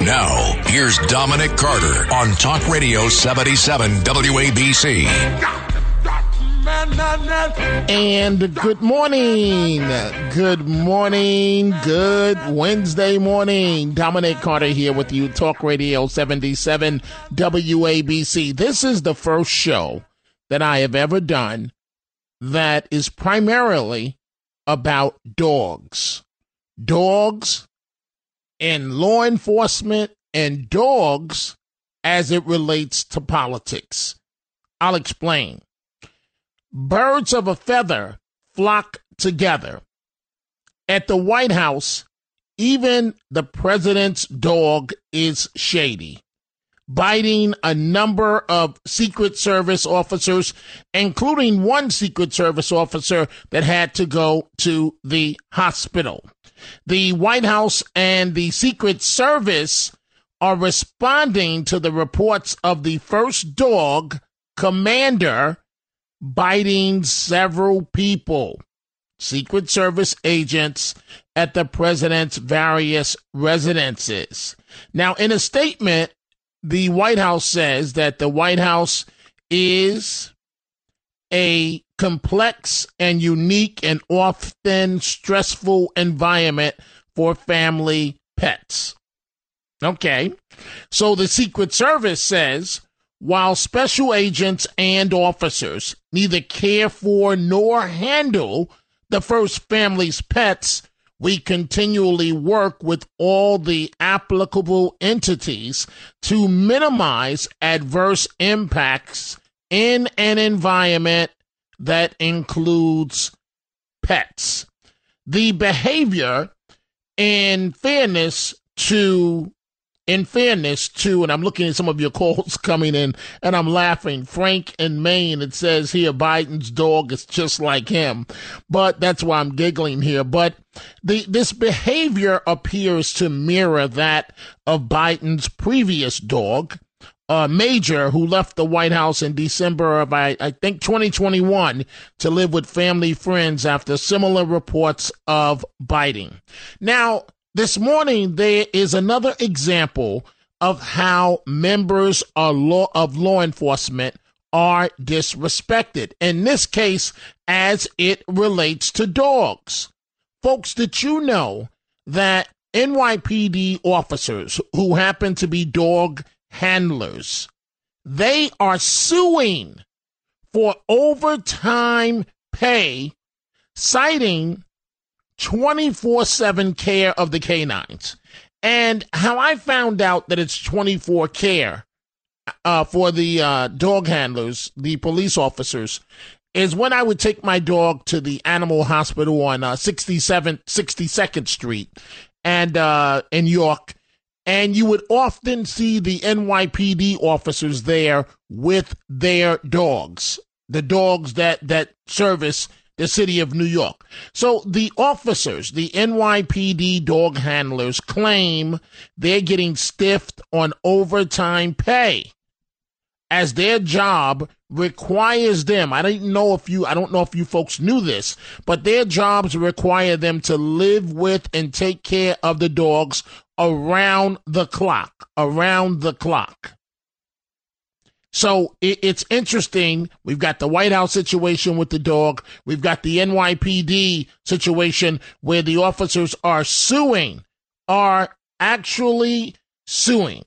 Now, here's Dominic Carter on Talk Radio 77 WABC. And good morning. Good morning. Good Wednesday morning. Dominic Carter here with you, Talk Radio 77 WABC. This is the first show that I have ever done that is primarily about dogs. Dogs and law enforcement and dogs as it relates to politics. I'll explain. Birds of a feather flock together. At the White House, even the president's dog is shady, biting a number of Secret Service officers, including one Secret Service officer that had to go to the hospital. The White House and the Secret Service are responding to the reports of the first dog commander biting several people, Secret Service agents at the president's various residences. Now, in a statement, the White House says that the White House is a complex and unique and often stressful environment for family pets. Okay. So the Secret Service says while special agents and officers neither care for nor handle the first family's pets, we continually work with all the applicable entities to minimize adverse impacts in an environment that includes pets. The behavior, in fairness to in fairness to, and I'm looking at some of your calls coming in, and I'm laughing. Frank in Maine, it says here Biden's dog is just like him, but that's why I'm giggling here. But the this behavior appears to mirror that of Biden's previous dog, uh, Major, who left the White House in December of, I, I think, 2021 to live with family friends after similar reports of biting. Now, this morning, there is another example of how members law, of law enforcement are disrespected. In this case, as it relates to dogs. Folks, did you know that NYPD officers who happen to be dog handlers. They are suing for overtime pay, citing 24 7 care of the canines. And how I found out that it's 24 care uh, for the uh, dog handlers, the police officers, is when I would take my dog to the animal hospital on uh, 67th, 62nd Street and uh, in York and you would often see the NYPD officers there with their dogs, the dogs that that service the city of New York. So the officers, the NYPD dog handlers claim they're getting stiffed on overtime pay as their job requires them. I don't know if you I don't know if you folks knew this, but their jobs require them to live with and take care of the dogs around the clock, around the clock. So it, it's interesting. We've got the White House situation with the dog. We've got the NYPD situation where the officers are suing, are actually suing.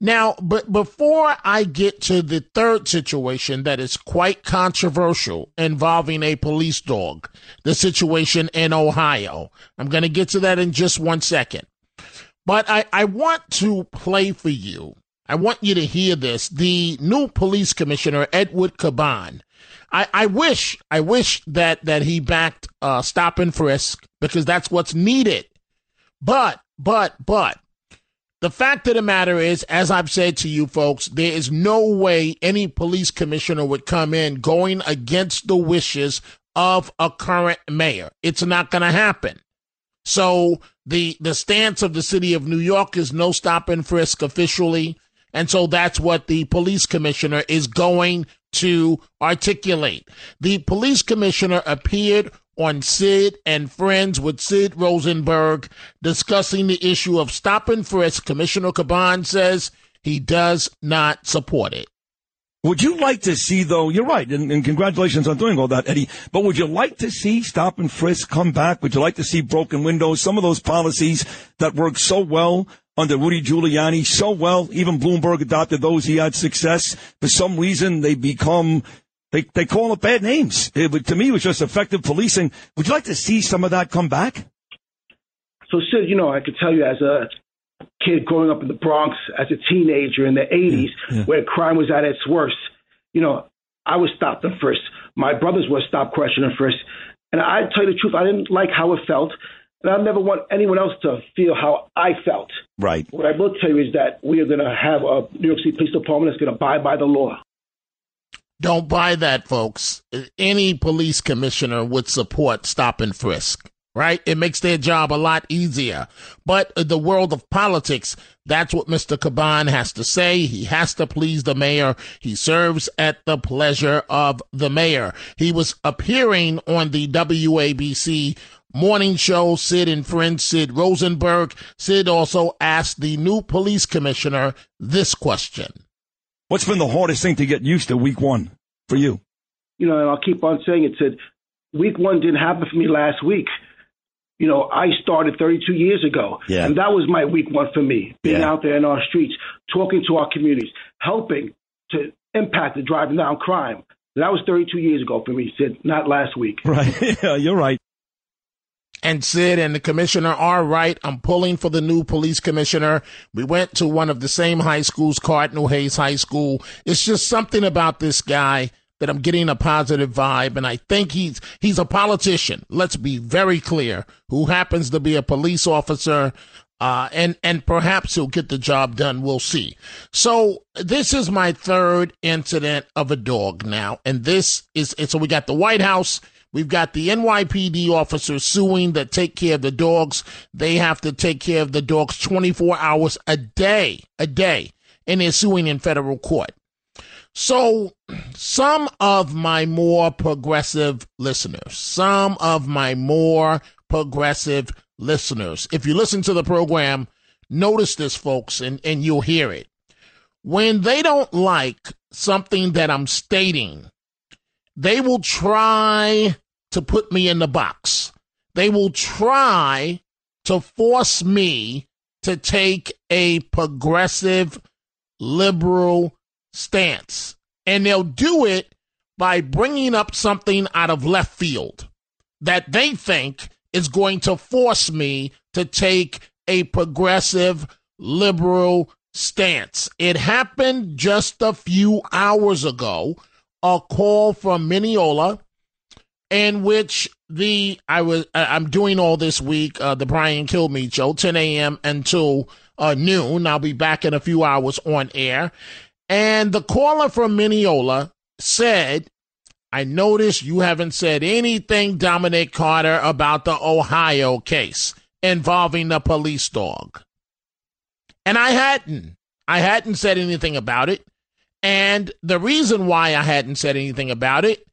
Now, but before I get to the third situation that is quite controversial involving a police dog, the situation in Ohio, I'm going to get to that in just one second. But I, I want to play for you. I want you to hear this. The new police commissioner, Edward Caban. I, I wish, I wish that, that he backed, uh, stop and frisk because that's what's needed. But, but, but The fact of the matter is, as I've said to you folks, there is no way any police commissioner would come in going against the wishes of a current mayor. It's not going to happen. So the the stance of the city of New York is no stop and frisk officially. And so that's what the police commissioner is going to articulate. The police commissioner appeared on Sid and Friends with Sid Rosenberg discussing the issue of stop and frisk. Commissioner Caban says he does not support it. Would you like to see, though, you're right, and, and, congratulations on doing all that, Eddie, but would you like to see stop and frisk come back? Would you like to see broken windows? Some of those policies that worked so well under Rudy Giuliani, so well, even Bloomberg adopted those, he had success. For some reason, they become, they, they call it bad names. It, to me, it was just effective policing. Would you like to see some of that come back? So, Sid, you know, I could tell you as a kid growing up in the Bronx as a teenager in the 80s yeah, yeah. where crime was at its worst, you know, I was stopped and first. My brothers were stopped, questioning first. And I tell you the truth, I didn't like how it felt. And I never want anyone else to feel how I felt. Right. What I will tell you is that we are going to have a New York City Police Department that's going to abide by the law. Don't buy that, folks. Any police commissioner would support stop and frisk right? It makes their job a lot easier. But the world of politics, that's what Mr. Caban has to say. He has to please the mayor. He serves at the pleasure of the mayor. He was appearing on the WABC morning show, Sid and friend Sid Rosenberg. Sid also asked the new police commissioner this question. What's been the hardest thing to get used to week one for you? You know, and I'll keep on saying it, Sid. Week one didn't happen for me last week you know, I started 32 years ago. Yeah. And that was my week one for me, being yeah. out there in our streets, talking to our communities, helping to impact the driving down crime. That was 32 years ago for me, Sid, not last week. Right. yeah, you're right. And Sid and the commissioner are right. I'm pulling for the new police commissioner. We went to one of the same high schools, Cardinal Hayes High School. It's just something about this guy that I'm getting a positive vibe, and I think he's he's a politician. Let's be very clear, who happens to be a police officer, uh, and and perhaps he'll get the job done. We'll see. So this is my third incident of a dog now, and this is so we got the White House. We've got the NYPD officers suing that take care of the dogs. They have to take care of the dogs 24 hours a day, a day, and they're suing in federal court. So, some of my more progressive listeners, some of my more progressive listeners, if you listen to the program, notice this, folks, and, and you'll hear it. When they don't like something that I'm stating, they will try to put me in the box. They will try to force me to take a progressive, liberal stance. And they'll do it by bringing up something out of left field that they think is going to force me to take a progressive liberal stance. It happened just a few hours ago. A call from Mineola in which the I was I'm doing all this week uh, the Brian Kilmeade show 10 a.m. until uh, noon. I'll be back in a few hours on air, and the caller from Mineola said, I notice you haven't said anything, Dominic Carter, about the Ohio case involving the police dog. And I hadn't. I hadn't said anything about it. And the reason why I hadn't said anything about it,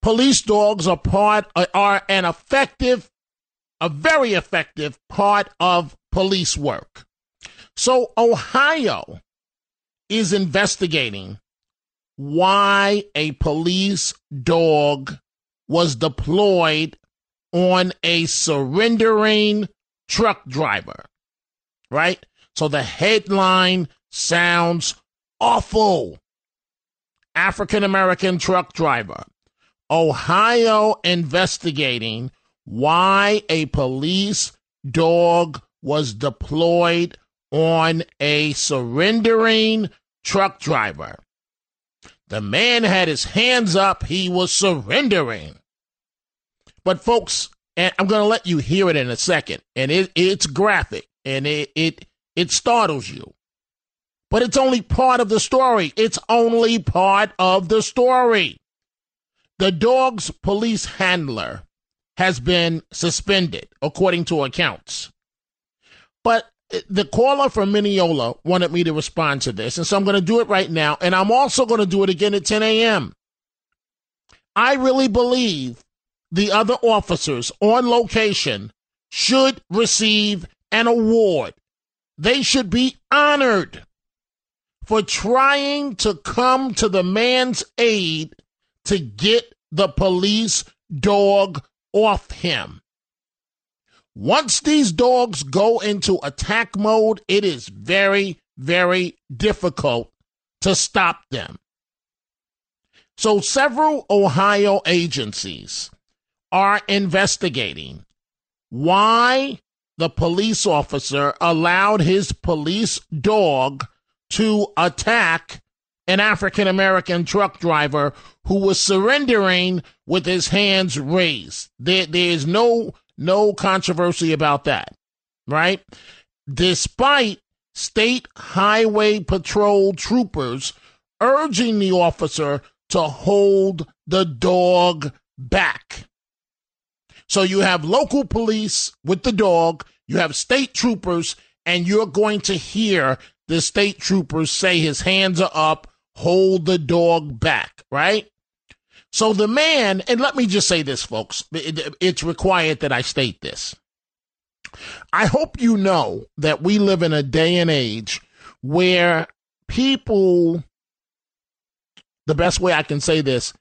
police dogs are part are an effective, a very effective part of police work. So Ohio is investigating why a police dog was deployed on a surrendering truck driver. Right? So the headline sounds awful. African American truck driver. Ohio investigating why a police dog was deployed on a surrendering truck driver. The man had his hands up, he was surrendering. But, folks, and I'm going to let you hear it in a second, and it, it's graphic. and it it it startles you. But it's only part of the story. It's only part of the story. The dog's police handler has been suspended, according to accounts. But the caller from Mineola wanted me to respond to this, and so I'm going to do it right now, and I'm also going to do it again at 10 a.m. I really believe the other officers on location should receive an award. They should be honored for trying to come to the man's aid to get the police dog off him. Once these dogs go into attack mode, it is very, very difficult to stop them. So, several Ohio agencies are investigating why the police officer allowed his police dog to attack an African American truck driver who was surrendering with his hands raised. There, there is no no controversy about that, right? Despite state highway patrol troopers urging the officer to hold the dog back. So you have local police with the dog, you have state troopers, and you're going to hear the state troopers say his hands are up, hold the dog back, right? So the man, and let me just say this, folks, it's required that I state this. I hope you know that we live in a day and age where people, the best way I can say this,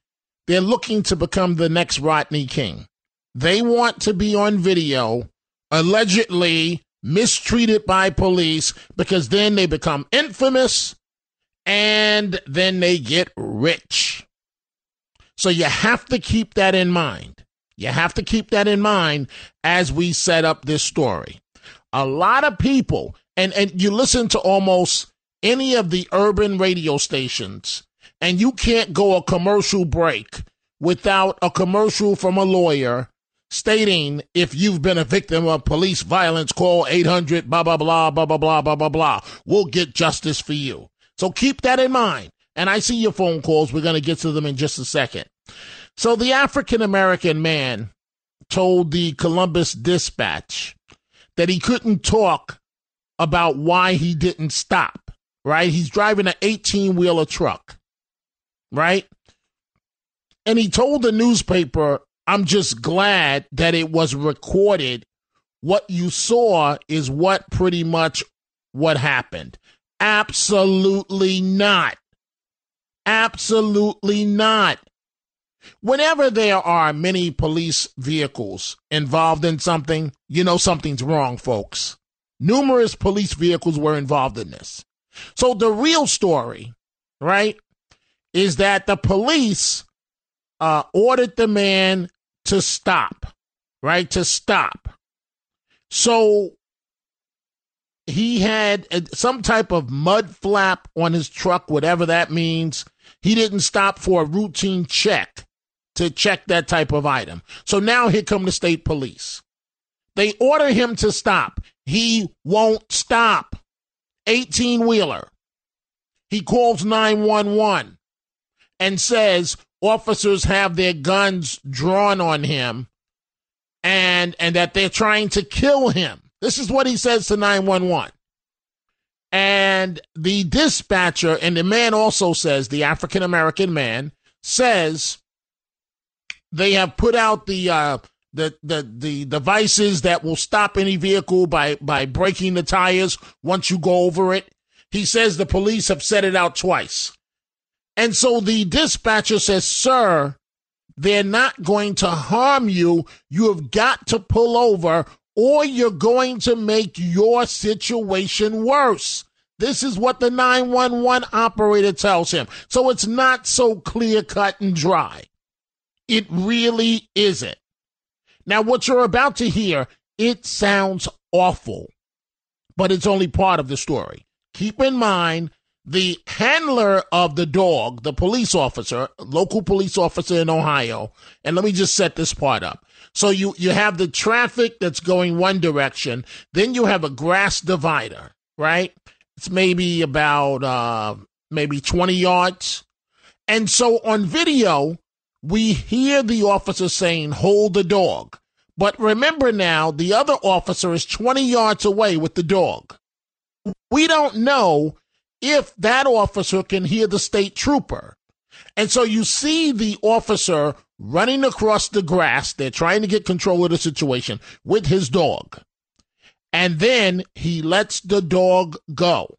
they're looking to become the next Rodney King. They want to be on video, allegedly mistreated by police, because then they become infamous and then they get rich. So you have to keep that in mind. You have to keep that in mind as we set up this story. A lot of people, and, and you listen to almost any of the urban radio stations, and you can't go a commercial break without a commercial from a lawyer stating if you've been a victim of police violence, call 800, blah, blah, blah, blah, blah, blah, blah, blah, blah. We'll get justice for you. So keep that in mind. And I see your phone calls. We're going to get to them in just a second. So the African American man told the Columbus Dispatch that he couldn't talk about why he didn't stop, right? He's driving an 18 wheeler truck, right? And he told the newspaper, I'm just glad that it was recorded. What you saw is what pretty much what happened. Absolutely not. Absolutely not. Whenever there are many police vehicles involved in something, you know something's wrong, folks. Numerous police vehicles were involved in this. So the real story, right, is that the police uh, ordered the man to stop, right, to stop. So he had some type of mud flap on his truck, whatever that means. He didn't stop for a routine check to check that type of item. So now here come the state police. They order him to stop. He won't stop. 18 wheeler. He calls 911 and says officers have their guns drawn on him and and that they're trying to kill him. This is what he says to 911. And the dispatcher and the man also says, the African American man says they have put out the uh, the the the devices that will stop any vehicle by by breaking the tires once you go over it. He says the police have set it out twice. And so the dispatcher says, "Sir, they're not going to harm you. You have got to pull over or you're going to make your situation worse." This is what the 911 operator tells him. So it's not so clear cut and dry. It really isn't. Now, what you're about to hear, it sounds awful, but it's only part of the story. Keep in mind the handler of the dog, the police officer, local police officer in Ohio, and let me just set this part up. So you, you have the traffic that's going one direction, then you have a grass divider, right? It's maybe about uh, maybe 20 yards. And so on video, we hear the officer saying, hold the dog. But remember now, the other officer is 20 yards away with the dog. We don't know if that officer can hear the state trooper. And so you see the officer running across the grass. They're trying to get control of the situation with his dog. And then he lets the dog go.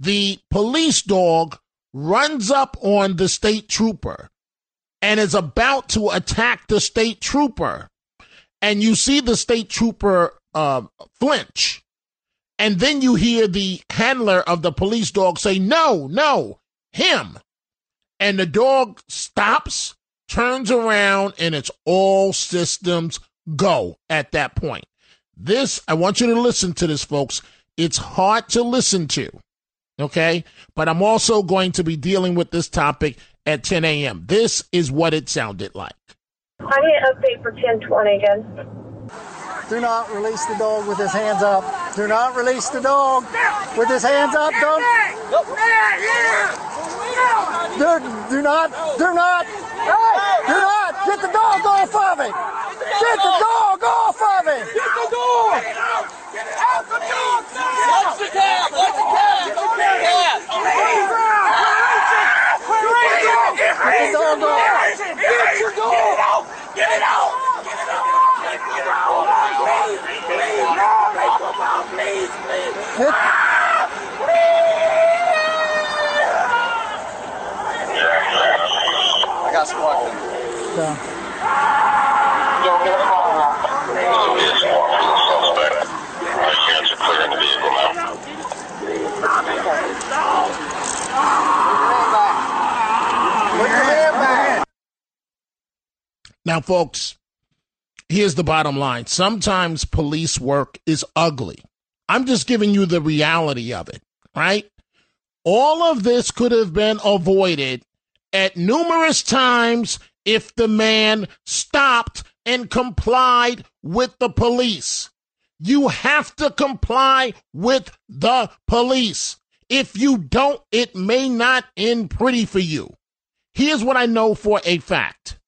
The police dog runs up on the state trooper and is about to attack the state trooper. And you see the state trooper uh, flinch. And then you hear the handler of the police dog say, No, no, him. And the dog stops, turns around, and it's all systems go at that point. This, I want you to listen to this, folks. It's hard to listen to. Okay. But I'm also going to be dealing with this topic at 10 a.m. This is what it sounded like. I need an update for 1020 again. Do not release the dog with his hands up. Do not release the dog with his hands up. Don't. Do, do not. Do not. Do not. Get the dog off of him. Get the dog off of him. Get the dog. Get it out the dog. What's the cab? What's the cab? Get the dog. Get the dog off. Get your dog. Get it out. Get it out. Get it out. Please, please, no, please, please. Put your hand back. Now, folks, here's the bottom line. Sometimes police work is ugly. I'm just giving you the reality of it, right? All of this could have been avoided at numerous times if the man stopped and complied with the police. You have to comply with the police. If you don't, it may not end pretty for you. Here's what I know for a fact.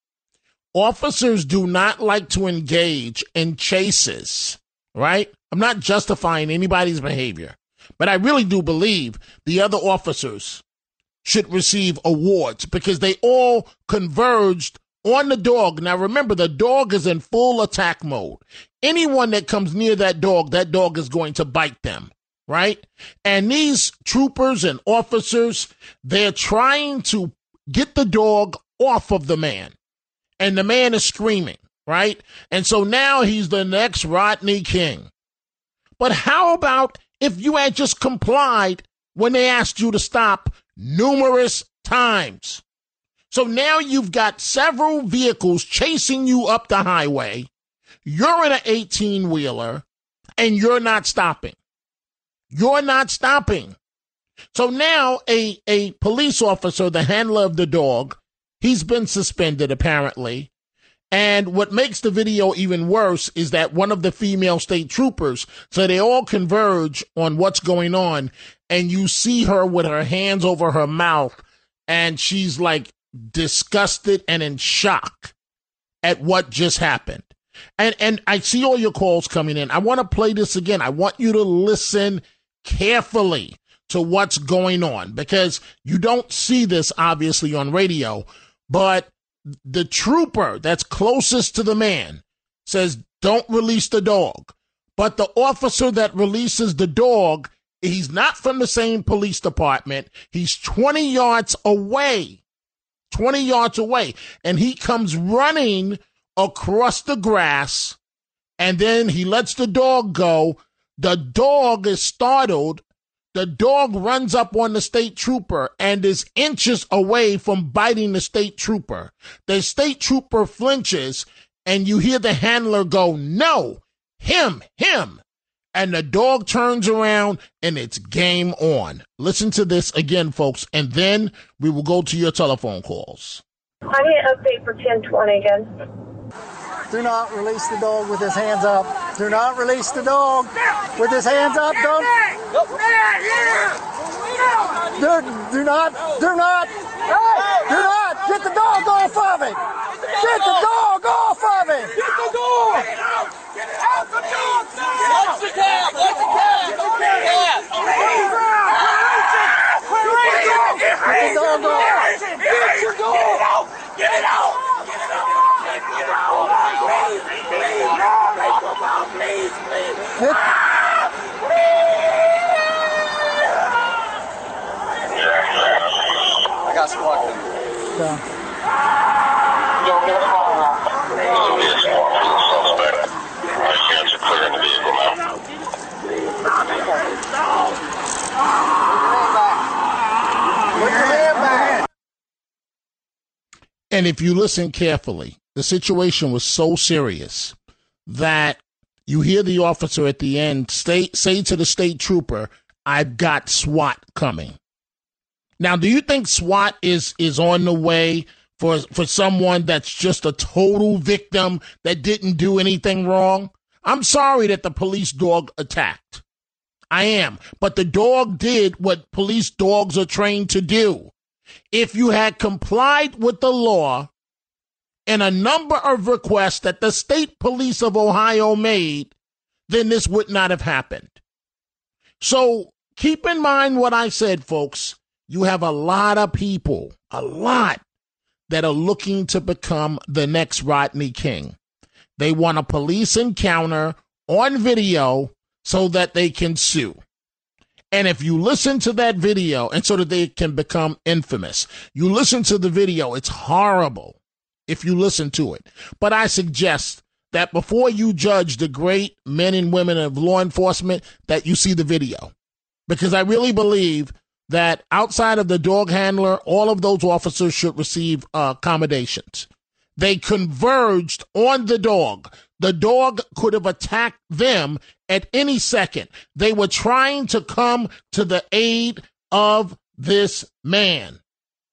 Officers do not like to engage in chases, right? I'm not justifying anybody's behavior, but I really do believe the other officers should receive awards because they all converged on the dog. Now remember, the dog is in full attack mode. Anyone that comes near that dog, that dog is going to bite them, right? And these troopers and officers, they're trying to get the dog off of the man. And the man is screaming, right? And so now he's the next Rodney King. But how about if you had just complied when they asked you to stop numerous times? So now you've got several vehicles chasing you up the highway. You're in an 18 wheeler and you're not stopping. You're not stopping. So now a, a police officer, the handler of the dog, he's been suspended apparently. And what makes the video even worse is that one of the female state troopers, so they all converge on what's going on, and you see her with her hands over her mouth, and she's like disgusted and in shock at what just happened. And and I see all your calls coming in. I want to play this again. I want you to listen carefully to what's going on because you don't see this obviously on radio, but the trooper that's closest to the man says, Don't release the dog. But the officer that releases the dog, he's not from the same police department. He's 20 yards away. 20 yards away. And he comes running across the grass and then he lets the dog go. The dog is startled. The dog runs up on the state trooper and is inches away from biting the state trooper. The state trooper flinches and you hear the handler go, no, him, him. And the dog turns around and it's game on. Listen to this again, folks, and then we will go to your telephone calls. I need an update for 1020 again. Do not release the dog with his hands up. Do not release the dog with his hands up. Don't. Do, do not. Do not. Do not. Get the dog off of him. Get the dog off of him. Get the dog. I got SWAT. Yeah. And if you listen carefully, the situation was so serious that you hear the officer at the end say, say to the state trooper, I've got SWAT coming. Now, do you think SWAT is is on the way for for someone that's just a total victim that didn't do anything wrong? I'm sorry that the police dog attacked. I am, but the dog did what police dogs are trained to do. If you had complied with the law and a number of requests that the state police of Ohio made, then this would not have happened. So keep in mind what I said, folks. You have a lot of people, a lot, that are looking to become the next Rodney King. They want a police encounter on video so that they can sue. And if you listen to that video and so that they can become infamous, you listen to the video, it's horrible if you listen to it. But I suggest that before you judge the great men and women of law enforcement, that you see the video. Because I really believe that outside of the dog handler, all of those officers should receive uh, accommodations. They converged on the dog. The dog could have attacked them at any second. They were trying to come to the aid of this man.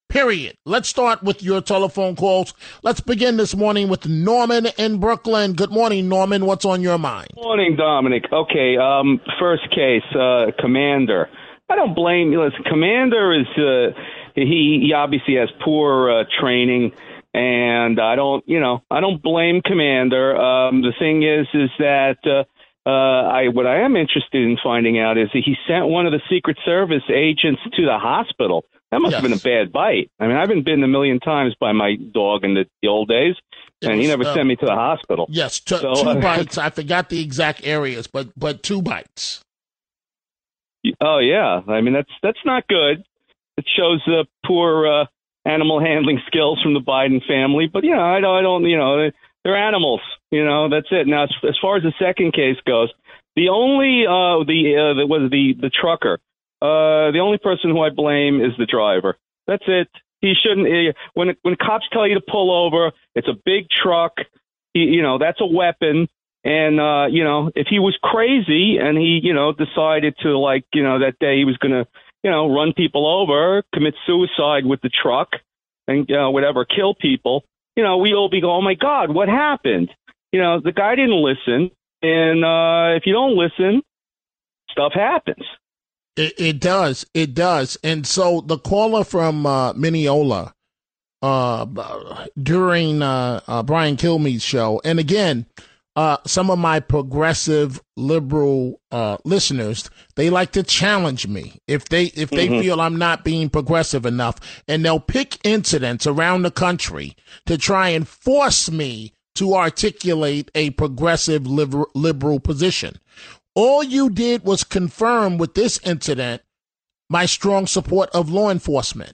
Period. Let's start with your telephone calls. Let's begin this morning with Norman in Brooklyn. Good morning, Norman. What's on your mind? Morning, Dominic. Okay, um, first case, uh, Commander. I don't blame you. Listen, Commander is uh, he, he obviously has poor uh, training, and I don't, you know, I don't blame Commander. Um, the thing is, is that uh, uh, I what I am interested in finding out is that he sent one of the Secret Service agents to the hospital. That must have been a bad bite. I mean, I've been bitten a million times by my dog in the, the old days, and he never uh, sent me to the hospital. Yes, t- So, two uh, bites. I forgot the exact areas, but but two bites. Oh yeah, I mean that's that's not good. It shows uh, poor uh, animal handling skills from the Biden family. But you know, I don't, I don't, you know, they- they're animals. You know, that's it. Now, as, as far as the second case goes, the only uh, the uh, the was the the trucker. Uh, the only person who I blame is the driver. That's it. He shouldn't. eh, When when cops tell you to pull over, it's a big truck. He, you know, that's a weapon. And uh, you know, if he was crazy and he, you know, decided to like, you know, that day he was to, you know, run people over, commit suicide with the truck, and uh, whatever, kill people, you know, we all be go, oh my God, what happened? You know, the guy didn't listen, and uh, if you don't listen, stuff happens. It, it does. It does. And so the caller from uh, Mineola uh, during uh, uh, Brian Kilmeade's show, and again, uh, some of my progressive liberal uh, listeners, they like to challenge me if they if they Mhm. feel I'm not being progressive enough, and they'll pick incidents around the country to try and force me to articulate a progressive liber- liberal position. All you did was confirm with this incident my strong support of law enforcement.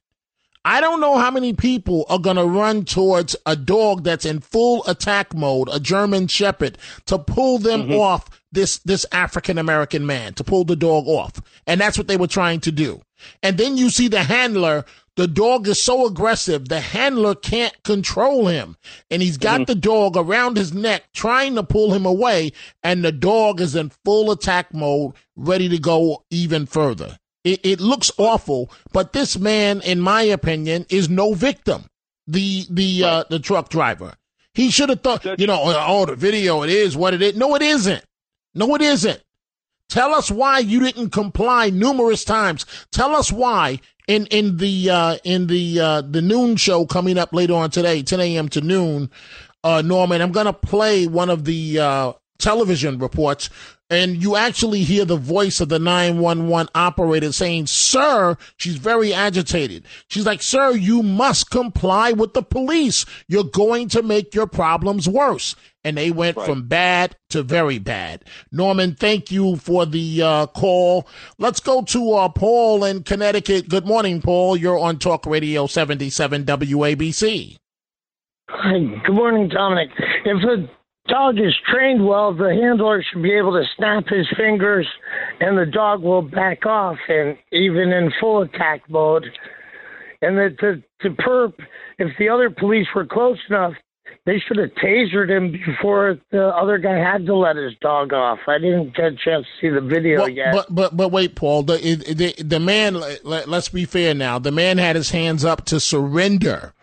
I don't know how many people are going to run towards a dog that's in full attack mode, a German shepherd, to pull them off this, this African American man, to pull the dog off. And that's what they were trying to do. And then you see the handler The dog is so aggressive, the handler can't control him. And he's got mm-hmm. the dog around his neck, trying to pull him away. And the dog is in full attack mode, ready to go even further. It, it looks awful, but this man, in my opinion, is no victim. The the uh, right. uh, the truck driver. He should have thought, you know, oh, the video, it is what it is. No, it isn't. No, it isn't. Tell us why you didn't comply numerous times. Tell us why in in the uh, in the uh, the noon show coming up later on today, 10 a.m. to noon. Uh, Norman, I'm gonna play one of the uh, television reports and you actually hear the voice of the 911 operator saying, Sir, she's very agitated. She's like, Sir, you must comply with the police. You're going to make your problems worse. And they went right. from bad to very bad. Norman, thank you for the uh, call. Let's go to uh, Paul in Connecticut. Good morning, Paul. You're on Talk Radio 77 WABC. Hi, good morning, Dominic. If a dog is trained well, the handler should be able to snap his fingers and the dog will back off and even in full attack mode. And that to, to perp, if the other police were close enough, they should have tasered him before the other guy had to let his dog off. I didn't get a chance to see the video well, yet. But but but wait, Paul. The the, the man. Let, let's be fair now. The man had his hands up to surrender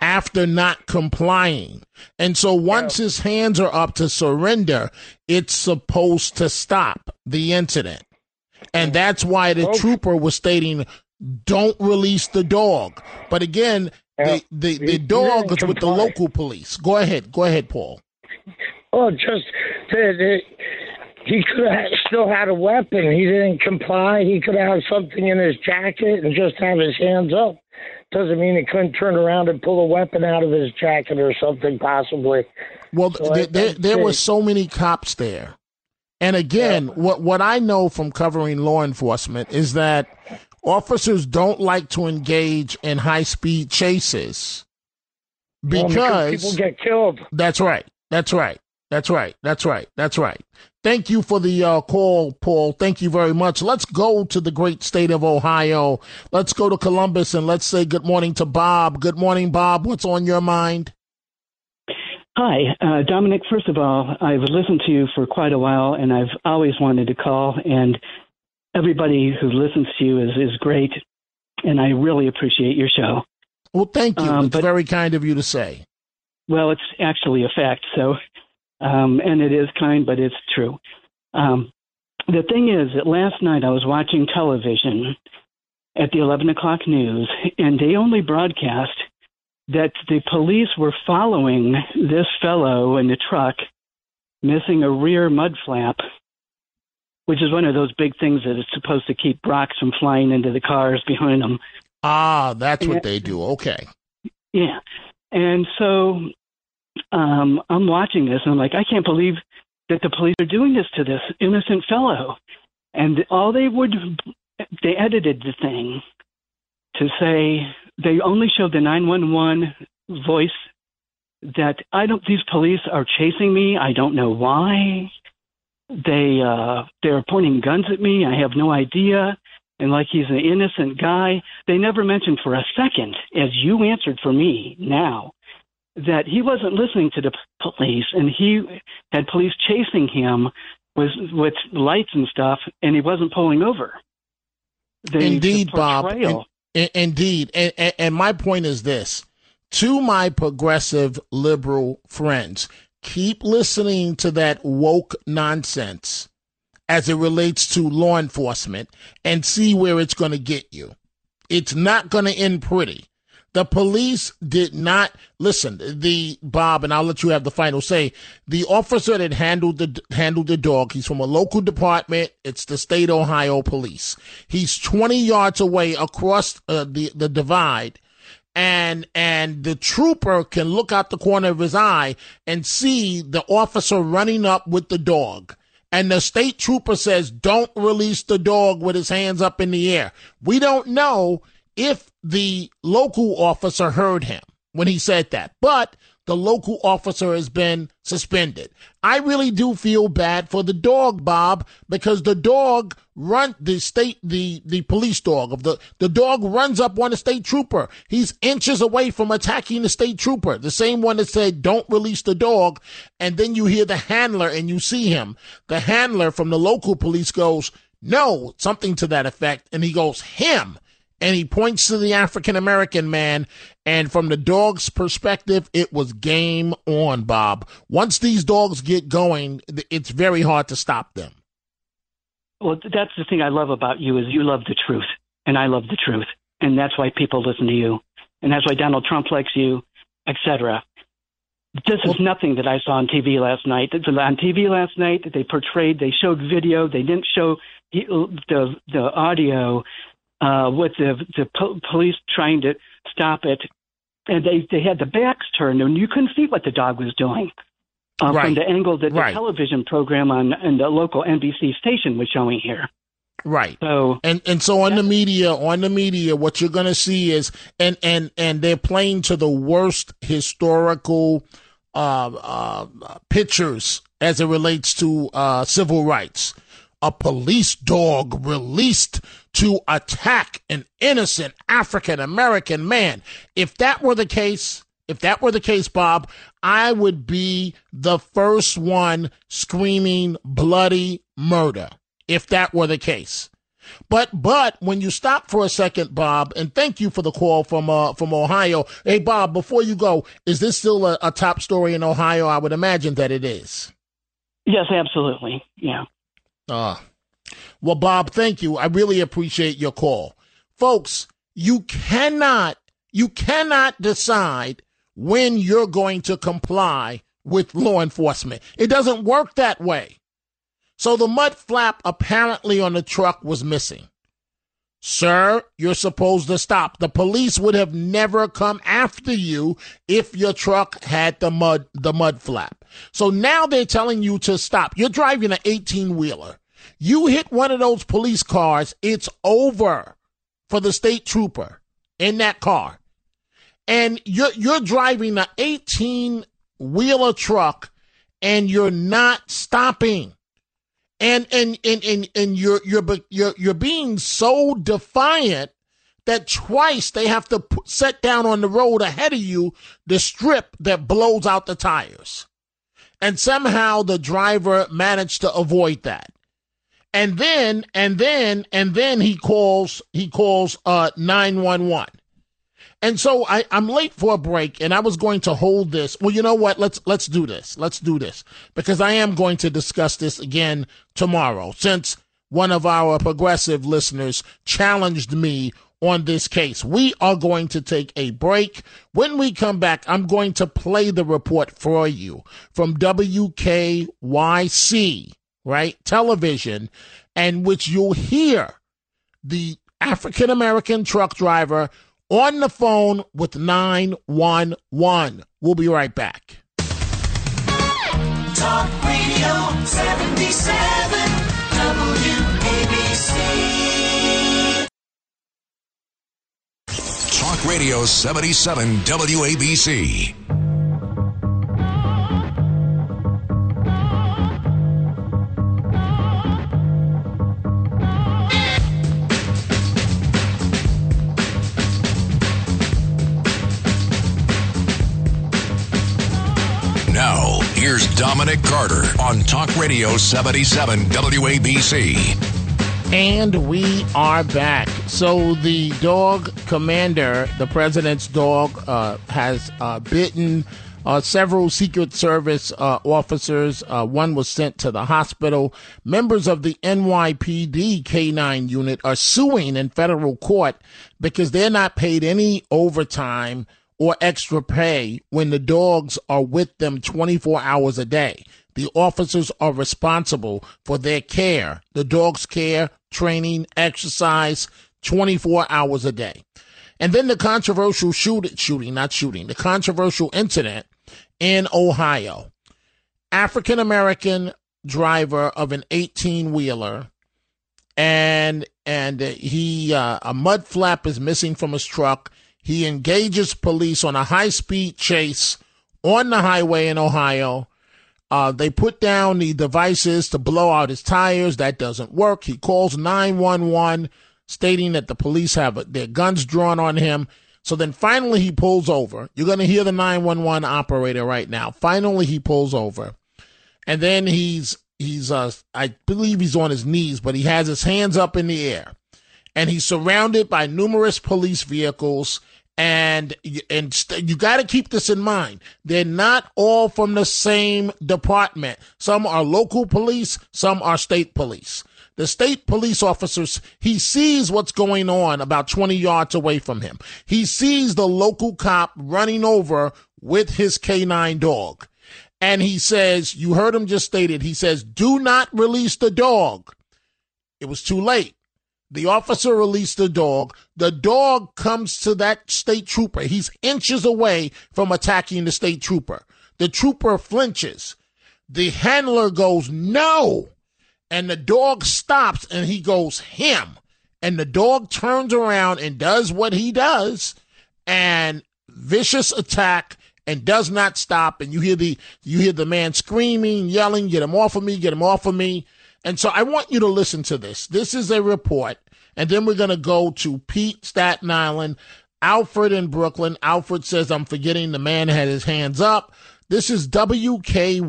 after not complying. And so once yeah. his hands are up to surrender, it's supposed to stop the incident. And that's why the okay. trooper was stating, don't release the dog. But again, yeah. the, the, the dog is with the local police. Go ahead. Go ahead, Paul. Oh, just that he could have still had a weapon. He didn't comply. He could have something in his jacket and just have his hands up doesn't mean he couldn't turn around and pull a weapon out of his jacket or something, possibly. Well, so th- there, there were so many cops there. And again, yeah. what, what I know from covering law enforcement is that officers don't like to engage in high speed chases because, well, because people get killed. That's right. That's right. That's right. That's right. That's right. Thank you for the uh, call, Paul. Thank you very much. Let's go to the great state of Ohio. Let's go to Columbus and let's say good morning to Bob. Good morning, Bob. What's on your mind? Hi, uh, Dominic. First of all, I've listened to you for quite a while, and I've always wanted to call. And everybody who listens to you is is great, and I really appreciate your show. Well, thank you. Um, it's but, very kind of you to say. Well, it's actually a fact. So um, and it is kind, but it's true. Um, the thing is that last night I was watching television at the 11 o'clock news, and they only broadcast that the police were following this fellow in the truck missing a rear mud flap, which is one of those big things that is supposed to keep rocks from flying into the cars behind them. Ah, that's and, what they do. Okay. Yeah. And so um, I'm watching this and I'm like, I can't believe that the police are doing this to this innocent fellow. And all they would, they edited the thing to say they only showed the 911 voice that I don't, these police are chasing me. I don't know why. They, uh, they're pointing guns at me. I have no idea. And like he's an innocent guy. They never mentioned for a second, as you answered for me now, that he wasn't listening to the police and he had police chasing him with with lights and stuff and he wasn't pulling over. The, indeed, Bob. In, indeed. And, and, and my point is this to my progressive liberal friends, keep listening to that woke nonsense as it relates to law enforcement and see where it's going to get you. It's not going to end pretty. The police did not listen. The Bob, and I'll let you have the final say. The officer that handled the handled the dog, he's from a local department. It's the state Ohio police. He's 20 yards away across uh, the the divide, and and the trooper can look out the corner of his eye and see the officer running up with the dog. And the state trooper says, "Don't release the dog with his hands up in the air." We don't know if the local officer heard him when he said that. But the local officer has been suspended. I really do feel bad for the dog, Bob, because the dog run the state the the police dog of the the dog runs up on a state trooper. He's inches away from attacking the state trooper, the same one that said don't release the dog, and then you hear the handler and you see him. The handler from the local police goes, "No," something to that effect, and he goes, "Him." And he points to the African American man. And from the dog's perspective, it was game on, Bob. Once these dogs get going, it's very hard to stop them. Well, that's the thing I love about you is you love the truth, and I love the truth, and that's why people listen to you, and that's why Donald Trump likes you, etc. This is nothing that I saw on TV last night. On TV last night, they portrayed, they showed video, they didn't show the the, the audio uh, with the the po- police trying to stop it, and they they had the backs turned, and you couldn't see what the dog was doing. Uh, Right. From the angle that the Right. television program on and the local NBC station was showing here. Right. So and and so on the media, on the media, what you're going to see is and and and they're playing to the worst historical uh, uh, pictures as it relates to uh, civil rights. A police dog released to attack an innocent African American man. If that were the case, if that were the case, Bob, I would be the first one screaming bloody murder if that were the case. But but when you stop for a second, Bob, and thank you for the call from uh from Ohio. Hey Bob, before you go, is this still a, a top story in Ohio? I would imagine that it is. yes, absolutely, yeah. Uh, well, Bob, thank you. I really appreciate your call. Folks, you cannot, you cannot decide when you're going to comply with law enforcement. It doesn't work that way. So the mud flap apparently on the truck was missing. Sir, you're supposed to stop. The police would have never come after you if your truck had the mud the mud flap. So now they're telling you to stop. You're driving an 18 wheeler. You hit one of those police cars, it's over for the state trooper in that car. And you're you're driving an 18 wheeler truck and you're not stopping and and and and, and you're you're you're you're being so defiant that twice they have to put, set down on the road ahead of you the strip that blows out the tires, and somehow the driver managed to avoid that. And then and then and then he calls he calls uh nine one one. And so I, I'm late for a break, and I was going to hold this. Well, you know what? Let's let's do this. Let's do this because I am going to discuss this again tomorrow. Since one of our progressive listeners challenged me on this case, we are going to take a break. When we come back, I'm going to play the report for you from WKYC, right? Television, and which you'll hear the African American truck driver on the phone with 911. We'll be right back. Talk Radio 77 WABC. Talk Radio 77 WABC. Here's Dominic Carter on Talk Radio 77 WABC. And we are back. So the dog commander, the president's dog, uh, has uh, bitten uh, several Secret Service uh, officers. Uh, one was sent to the hospital. Members of the NYPD K9 unit are suing in federal court because they're not paid any overtime or extra pay when the dogs are with them 24 hours a day. The officers are responsible for their care, the dog's care, training, exercise, 24 hours a day. And then the controversial shoot, shooting, not shooting, the controversial incident in Ohio. African American driver of an 18 wheeler and and he uh, a mud flap is missing from his truck. He engages police on a high speed chase on the highway in Ohio. Uh, they put down the devices to blow out his tires. That doesn't work. He calls 911 stating that the police have their guns drawn on him. So then finally he pulls over. You're going to hear the 911 operator right now. Finally he pulls over. And then he's he's uh I believe he's on his knees, but he has his hands up in the air. And he's surrounded by numerous police vehicles and and st- you got to keep this in mind. They're not all from the same department. Some are local police, some are state police. The state police officers, he sees what's going on about 20 yards away from him. He sees the local cop running over with his canine dog. And he says, you heard him just stated, he says, do not release the dog. It was too late. The officer released the dog. The dog comes to that state trooper. He's inches away from attacking the state trooper. The trooper flinches. The handler goes, no. And the dog stops and he goes, him. And the dog turns around and does what he does and vicious attack and does not stop. And you hear the, you hear the man screaming, yelling, get him off of me, get him off of me. And so I want you to listen to this. This is a report. And then we're going to go to Pete, Staten Island, Alfred in Brooklyn. Alfred says, I'm forgetting the man had his hands up. This is WKYC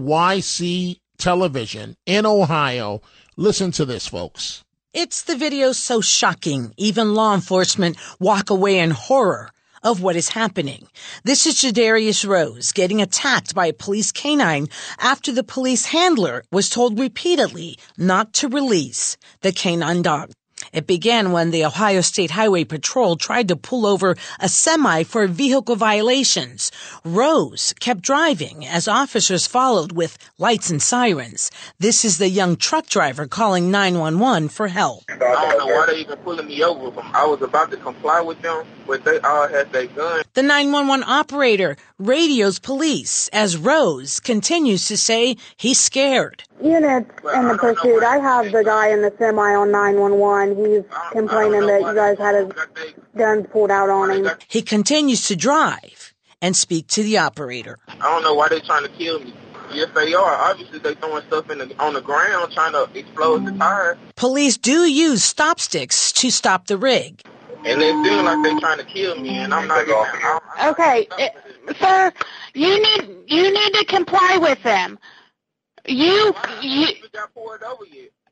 television in Ohio. Listen to this, folks. It's the video so shocking, even law enforcement walk away in horror of what is happening. This is Jadarius Rose getting attacked by a police canine after the police handler was told repeatedly not to release the canine dog. It began when the Ohio State Highway Patrol tried to pull over a semi for vehicle violations. Rose kept driving as officers followed with lights and sirens. This is the young truck driver calling 911 for help. I don't know why they even pulling me over. I was about to comply with them, but they all had their guns. The 911 operator radios police as Rose continues to say he's scared. Units in the pursuit. I have the guy in the semi on 911. He's complaining that you guys had his guns pulled out on him. He continues to drive and speak to the operator. I don't know why they're trying to kill me. Yes, they are. Obviously, they're throwing stuff in the, on the ground trying to explode the tire. Police do use stop sticks to stop the rig. And they feel like they're trying to kill me, and I'm not even. I'm, Okay, eh, sir, you need you need to comply with them. You you.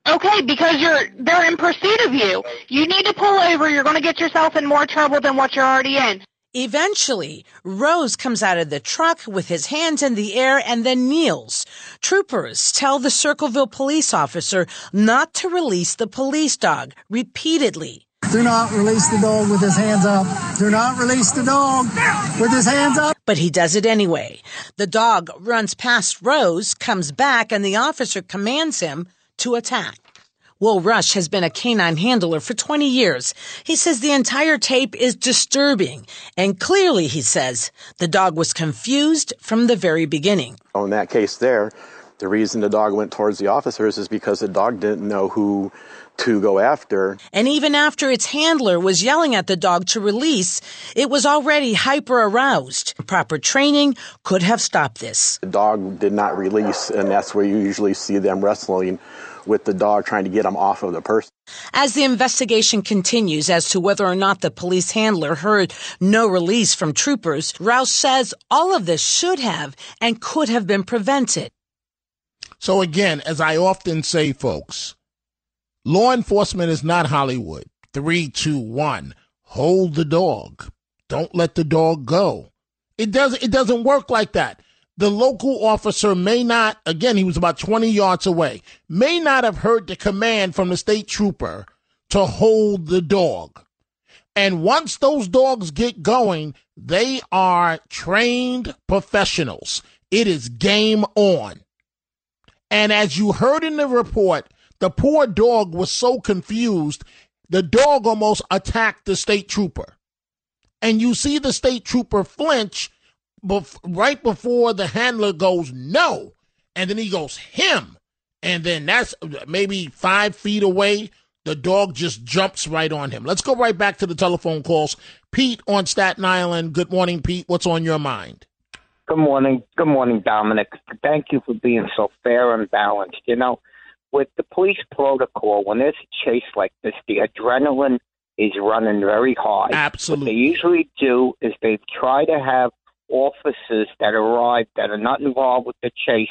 Okay, because you're they're in pursuit of you. You need to pull over. You're going to get yourself in more trouble than what you're already in. Eventually, Rose comes out of the truck with his hands in the air and then kneels. Troopers tell the Circleville police officer not to release the police dog repeatedly. Do not release the dog with his hands up. Do not release the dog with his hands up. But he does it anyway. The dog runs past Rose, comes back, and the officer commands him to attack. Will Rush has been a canine handler for 20 years. He says the entire tape is disturbing. And clearly, he says, the dog was confused from the very beginning. On that case there, the reason the dog went towards the officers is because the dog didn't know who to go after. And even after its handler was yelling at the dog to release, it was already hyper aroused. Proper training could have stopped this. The dog did not release, and that's where you usually see them wrestling with the dog trying to get him off of the person. As the investigation continues as to whether or not the police handler heard no release from troopers, Rouse says all of this should have and could have been prevented. So again, as I often say, folks, law enforcement is not Hollywood. Three, two, one. Hold the dog. Don't let the dog go. It doesn't. It doesn't work like that. The local officer may not. Again, he was about twenty yards away. May not have heard the command from the state trooper to hold the dog. And once those dogs get going, they are trained professionals. It is game on. And as you heard in the report, the poor dog was so confused, the dog almost attacked the state trooper. And you see the state trooper flinch bef- right before the handler goes, no. And then he goes, him. And then that's maybe five feet away. The dog just jumps right on him. Let's go right back to the telephone calls. Pete on Staten Island. Good morning, Pete. What's on your mind? Good morning. Good morning, Dominic. Thank you for being so fair and balanced. You know, with the police protocol, when there's a chase like this, the adrenaline is running very high. Absolutely. What they usually do is they try to have officers that arrive that are not involved with the chase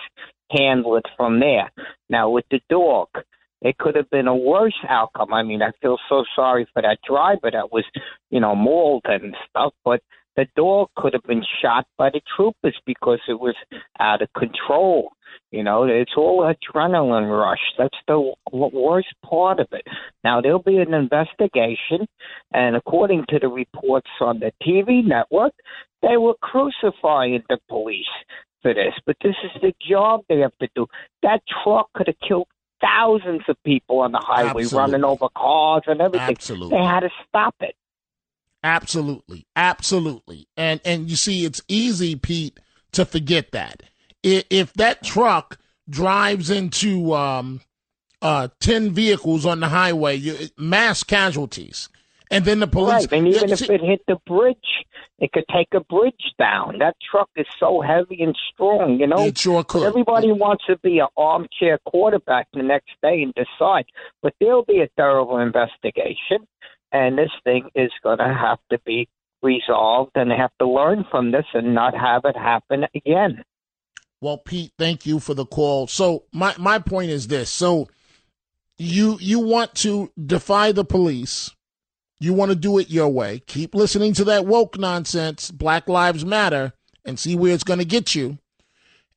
handle it from there. Now, with the dog, it could have been a worse outcome. I mean, I feel so sorry for that driver that was, you know, mauled and stuff, but the dog could have been shot by the troopers because it was out of control. You know, it's all adrenaline rush. That's the worst part of it. Now, there'll be an investigation, and according to the reports on the TV network, they were crucifying the police for this. But this is the job they have to do. That truck could have killed thousands of people on the highway, Absolutely. running over cars and everything. Absolutely. They had to stop it. Absolutely, absolutely, and and you see, it's easy, Pete, to forget that if, that truck drives into um, uh, ten vehicles on the highway, you, mass casualties, and then the police. Right, and even Yeah, if see- it hit the bridge, it could take a bridge down. That truck is so heavy and strong, you know. It sure could. Everybody wants to be an armchair quarterback the next day and decide, but there'll be a thorough investigation, and this thing is going to have to be resolved, and they have to learn from this and not have it happen again. Well, Pete, thank you for the call. So my my point is this: so you you want to defy the police, you want to do it your way. Keep listening to that woke nonsense, Black Lives Matter, and see where it's going to get you.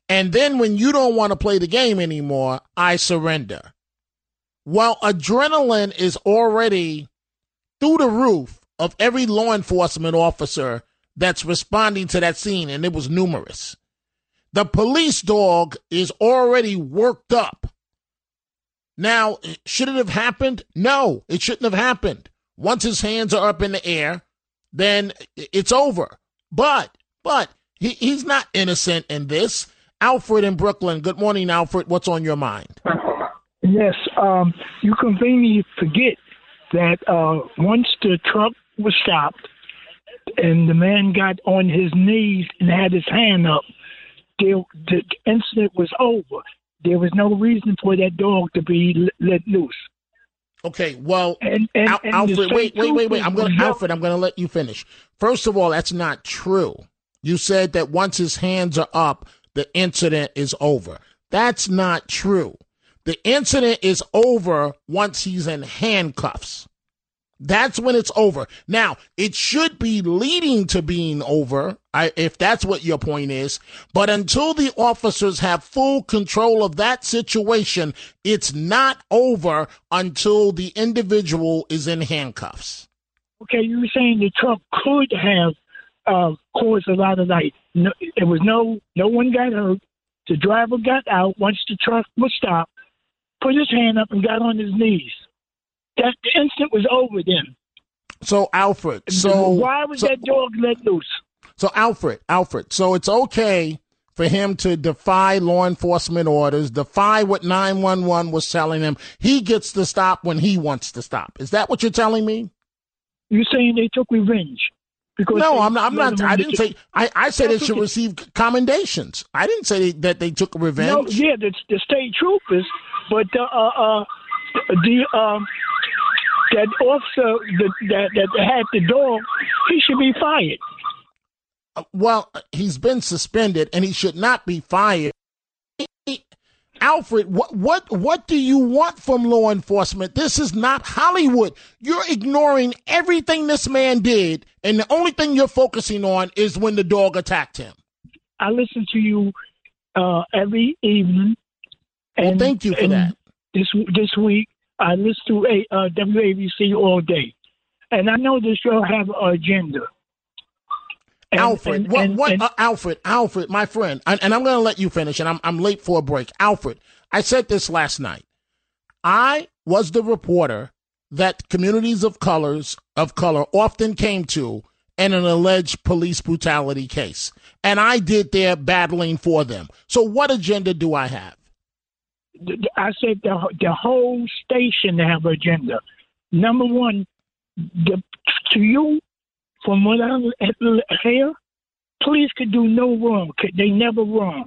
And then when you don't want to play the game anymore, I surrender. Well, adrenaline is already through the roof of every law enforcement officer that's responding to that scene, and it was numerous. The police dog is already worked up. Now, should it have happened? No, it shouldn't have happened. Once his hands are up in the air, then it's over. But, but he, he's not innocent in this. Alfred in Brooklyn. Good morning, Alfred. What's on your mind? Yes, um, you conveniently forget that uh, once the truck was stopped and the man got on his knees and had his hand up, there, the incident was over. There was no reason for that dog to be let loose. Okay, well, And- and- Al- and Alfred, wait, wait, wait, wait. I'm going to Alfred. I'm going to let you finish. First of all, that's not true. You said that once his hands are up, the incident is over. That's not true. The incident is over once he's in handcuffs. That's when it's over. Now, it should be leading to being over, if that's what your point is. But until the officers have full control of that situation, it's not over until the individual is in handcuffs. Okay, you were saying the truck could have uh, caused a lot of like no, there was no no one got hurt. The driver got out once the truck was stopped, put his hand up and got on his knees. That the instant was over then. So, Alfred, so why was so- that dog let loose? So Alfred, Alfred, so it's okay for him to defy law enforcement orders, defy what 911 was telling him. He gets to stop when he wants to stop. Is that what you're telling me? You're saying they took revenge? Because no, I'm not. I'm not. I didn't say. I, I said they should receive commendations. I didn't say that they took revenge. No, yeah, the, the state troopers, but uh, uh, uh, the um, that officer that, that that had the dog, he should be fired. Uh, Well, he's been suspended and he should not be fired. Alfred, what what what do you want from law enforcement? This is not Hollywood. You're ignoring everything this man did, and the only thing you're focusing on is when the dog attacked him. I listen to you uh, every evening. Well, thank you for that. This this week, I listen to a, uh, WABC all day, and I know this show have an agenda. And- Alfred, and- what, and- what, and- uh, Alfred, Alfred, my friend, and, and I'm going to let you finish, and I'm, I'm late for a break. Alfred, I said this last night. I was the reporter that communities of colors of color often came to in an alleged police brutality case, and I did their battling for them. So, what agenda do I have? I said the the whole station have agenda. Number one, the, to you, from what I hear, police could do no wrong. They never wrong.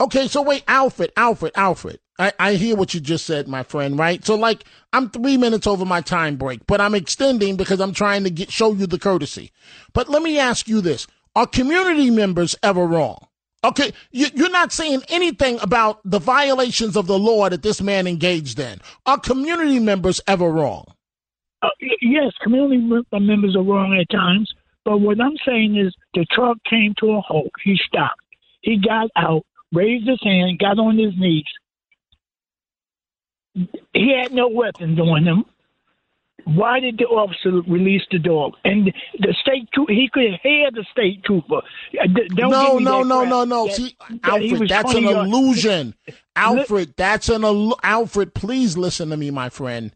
Okay, so wait, Alfred, Alfred, Alfred. I, I hear what you just said, my friend, right? So like I'm three minutes over my time break, but I'm extending because I'm trying to get show you the courtesy. But let me ask you this. Are community members ever wrong? Okay, you, you're not saying anything about the violations of the law that this man engaged in. Are community members ever wrong? Uh, yes, community members are wrong at times. But what I'm saying is the truck came to a halt. He stopped. He got out, raised his hand, got on his knees. He had no weapons on him. Why did the officer release the dog? And the state trooper, he could hear the state trooper. Uh, don't no, no, no, no, no. That, See, Alfred, that's an illusion. Alfred, that's an illusion. Alfred, please listen to me, my friend.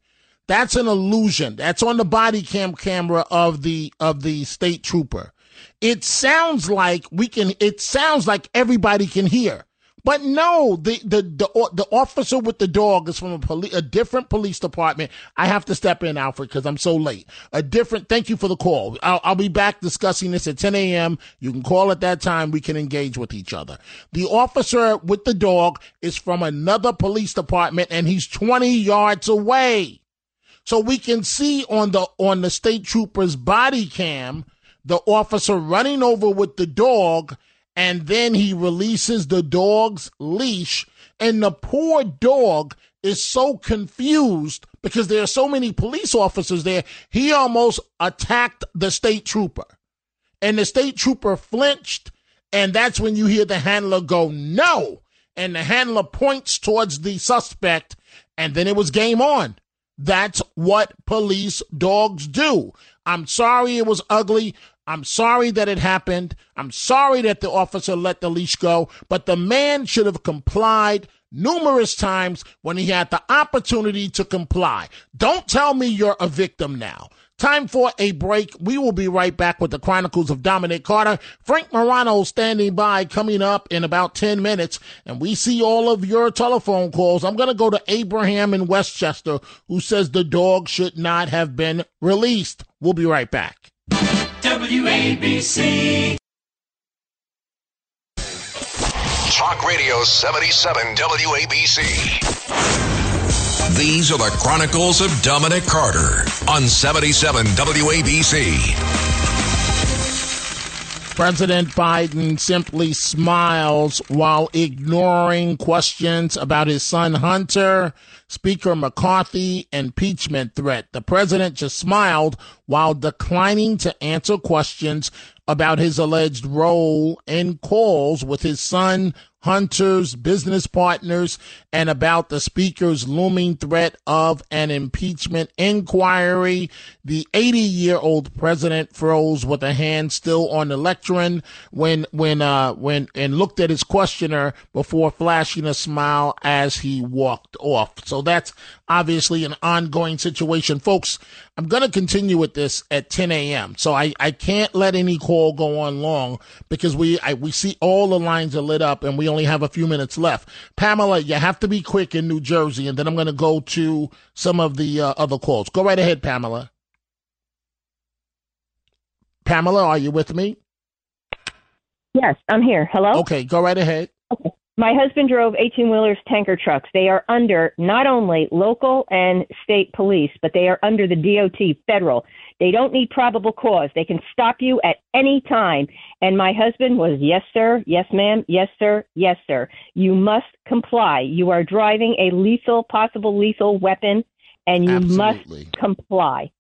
That's an illusion. That's on the body cam camera of the of the state trooper. It sounds like we can. It sounds like everybody can hear. But no, the, the the the officer with the dog is from a police, a different police department. I have to step in, Alfred, because I'm so late. A different. Thank you for the call. I'll, I'll be back discussing this at 10 a.m. You can call at that time. We can engage with each other. The officer with the dog is from another police department, and he's 20 yards away. So we can see on the on the state trooper's body cam the officer running over with the dog and then he releases the dog's leash. And the poor dog is so confused because there are so many police officers there he almost attacked the state trooper. And the state trooper flinched. And that's when you hear the handler go no. And the handler points towards the suspect. And then it was game on. That's what police dogs do. I'm sorry it was ugly. I'm sorry that it happened. I'm sorry that the officer let the leash go, but the man should have complied numerous times when he had the opportunity to comply. Don't tell me you're a victim now. Time for a break. We will be right back with the Chronicles of Dominic Carter. Frank Morano standing by coming up in about 10 minutes. And we see all of your telephone calls. I'm going to go to Abraham in Westchester who says the dog should not have been released. We'll be right back. WABC. Talk Radio 77 WABC. These are the Chronicles of Dominic Carter on 77 WABC. President Biden simply smiles while ignoring questions about his son Hunter, Speaker McCarthy, impeachment threat. The president just smiled while declining to answer questions about his alleged role in calls with his son Hunter's business partners and about the speaker's looming threat of an impeachment inquiry. The 80 year old president froze with a hand still on the lectern when, when, uh, when, and looked at his questioner before flashing a smile as he walked off. So that's obviously an ongoing situation. Folks, I'm going to continue with this at 10 a.m. So I, I can't let any call go on long because we I, we see all the lines are lit up and we only have a few minutes left. Pamela, you have to be quick in New Jersey, and then I'm going to go to some of the uh, other calls. Go right ahead, Pamela. Pamela, are you with me? Yes, I'm here. Hello? Okay, go right ahead. Okay. My husband drove 18 wheelers, tanker trucks. They are under not only local and state police, but they are under the DOT federal. They don't need probable cause. They can stop you at any time. And my husband was, yes, sir, yes, ma'am, yes, sir, yes, sir. You must comply. You are driving a lethal, possible lethal weapon, and you Absolutely. must comply.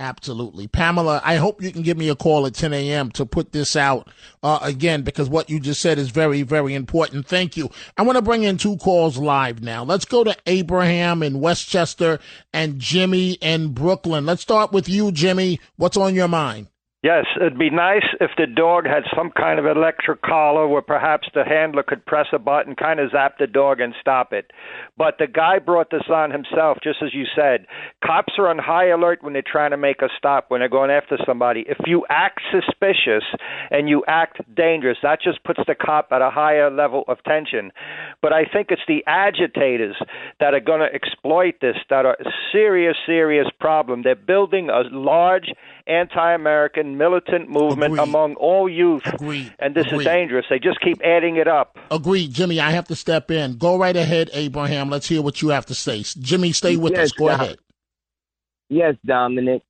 Absolutely. Pamela, I hope you can give me a call at 10 a.m. to put this out uh, again because what you just said is very, very important. Thank you. I want to bring in two calls live now. Let's go to Abraham in Westchester and Jimmy in Brooklyn. Let's start with you, Jimmy. What's on your mind? Yes, it'd be nice if the dog had some kind of electric collar where perhaps the handler could press a button, kind of zap the dog and stop it. But the guy brought this on himself, just as you said. Cops are on high alert when they're trying to make a stop, when they're going after somebody. If you act suspicious and you act dangerous, that just puts the cop at a higher level of tension. But I think it's the agitators that are going to exploit this, that are a serious, serious problem. They're building a large anti American certain militant movement Agreed. among all youth, Agreed. and this Agreed. is dangerous. They just keep adding it up. Agreed, Jimmy. I have to step in. Go right ahead, Abraham. Let's hear what you have to say. Jimmy, stay with Yes, us. Go Dom. ahead. Yes, Dominic.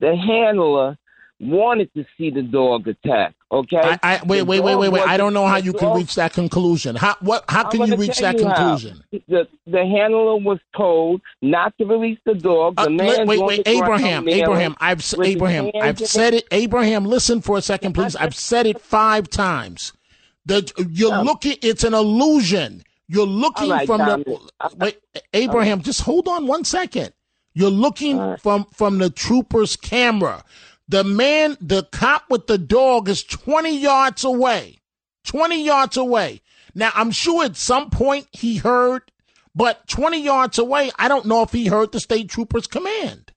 The handler wanted to see the dog attack. Okay. I, I wait, wait, wait, wait, wait. I don't know how you can reach that conclusion. How what? How can you reach that you how. conclusion? The the handler was told not to release the dog. The Uh, man wait, wait, wait, Abraham, Abraham. I've s- with his Abraham. I've said it. Abraham, listen for a second, please. I've said it five times. The you're looking. It's an illusion. You're looking right, from the wait, Abraham. Just hold on one second. You're looking from from the trooper's camera. The man, the cop with the dog, is 20 yards away. 20 yards away. Now, I'm sure at some point he heard, but 20 yards away, I don't know if he heard the state trooper's command.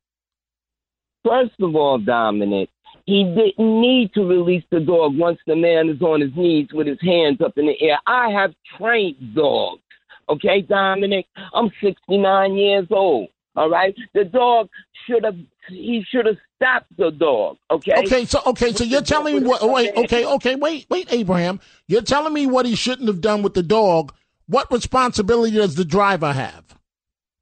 First of all, Dominic, he didn't need to release the dog once the man is on his knees with his hands up in the air. I have trained dogs. Okay, Dominic? I'm 69 years old. All right? The dog should have, he should have stopped the dog. Okay? Okay, so okay, so you're telling me what? Wait, okay, okay, wait, wait, Abraham. You're telling me what he shouldn't have done with the dog. What responsibility does the driver have?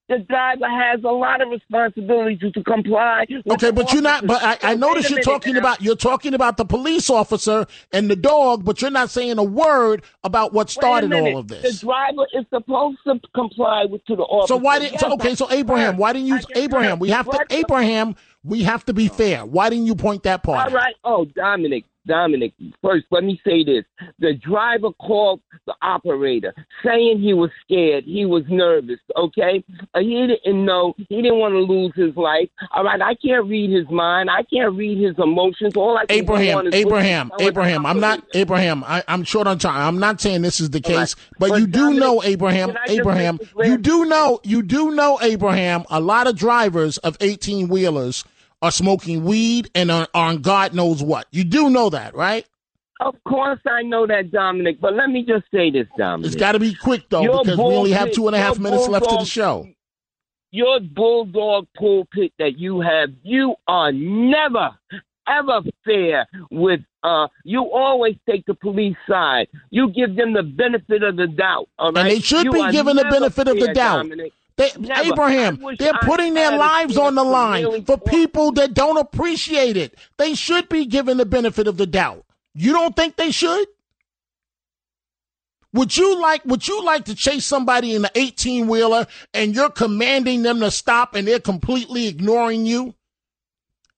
The driver has a lot of responsibility to, to comply. with Okay, but you're not. But I. I notice you're talking now. about you're talking about the police officer and the dog, but you're not saying a word about what started all of this. The driver is supposed to comply with to the officer. So why did? Yes, So okay, so Abraham, why didn't you? Abraham, we have to. Abraham, we have to be fair. Why didn't you point that part? All right. Oh, Dominic, Dominic. First, let me say this: the driver called the operator, saying he was scared, he was nervous. Okay, uh, he didn't know, he didn't want to lose his life. All right, I can't read his mind, I can't read his emotions. All I can Abraham, is Abraham, Abraham. I'm not Abraham. I, I'm short on time. I'm not saying this is the All right. case, but, But you do know, Abraham, can I just Abraham. make this clear? You do know, you do know, Abraham. A lot of drivers of 18 wheelers are smoking weed and are on God knows what. You do know that, right? Of course, I know that, Dominic. But let me just say this, Dominic. It's got to be quick though, Your because we only have two and a half minutes left to the show. your bulldog pulpit that you have, you are never ever fair with uh you always take the police side. You give them the benefit of the doubt. All right. And they should You be given the benefit of the doubt. Dominic. They, Never. Abraham, they're putting their lives on the line really for people that don't appreciate it. They should be given the benefit of the doubt. You don't think they should? Would you like would you like to chase somebody in an 18 wheeler and you're commanding them to stop and they're completely ignoring you?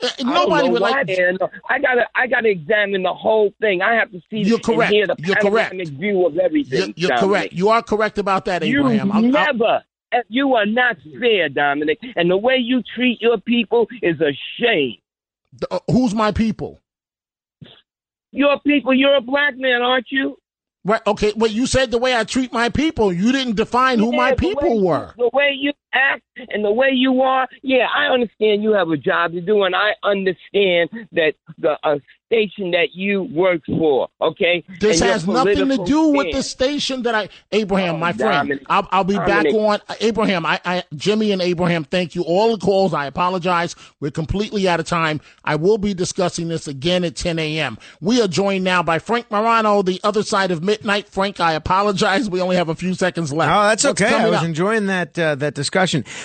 Uh, Nobody would like man. I gotta, I gotta examine the whole thing. I have to see You're and correct. hear the You're correct. view of everything. You're Dominic. correct. You are correct about that, Abraham. You I'll- never. You are not fair, Dominic. And the way you treat your people is a shame. uh, who's my people? Your people. You're a black man, aren't you? Right. Okay. Well, you said the way I treat my people. You didn't define who my Yeah, the way people were. The way you act and the way you are. Yeah, I understand you have a job to do, and I understand that the uh, station that you work for. Okay. This and has nothing to political do with the station that I, Abraham, my friend. I'll, I'll be back on Abraham. I, I, Jimmy and Abraham, thank you. All the calls. I apologize. We're completely out of time. I will be discussing this again at 10 a.m. We are joined now by Frank Morano, the other side of midnight. Frank, I apologize. We only have a few seconds left. Oh, that's What's okay. I was up? enjoying that uh, that discussion.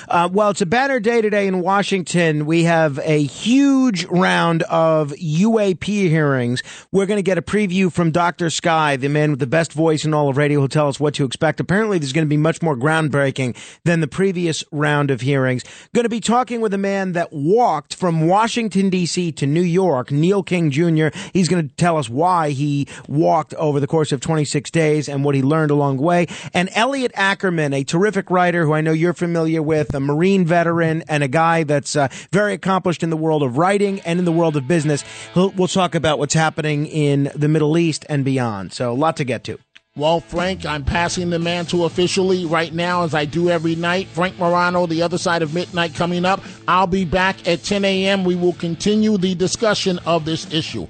Uh, well, it's a banner day today in Washington. We have a huge round of UAP hearings. We're going to get a preview from Dr. Sky, the man with the best voice in all of radio, who'll tell us what to expect. Apparently, there's going to be much more groundbreaking than the previous round of hearings. Going to be talking with a man that walked from Washington, D.C. to New York, Neil King Jr. He's going to tell us why he walked over the course of 26 days and what he learned along the way. And Elliot Ackerman, a terrific writer who I know you're familiar with, a Marine veteran and a guy that's uh, very accomplished in the world of writing and in the world of business. He'll, we'll talk about what's happening in the Middle East and beyond. So a lot to get to. Well, Frank, I'm passing the mantle officially right now, as I do every night. Frank Morano, the other side of midnight, coming up. I'll be back at 10 a.m. We will continue the discussion of this issue.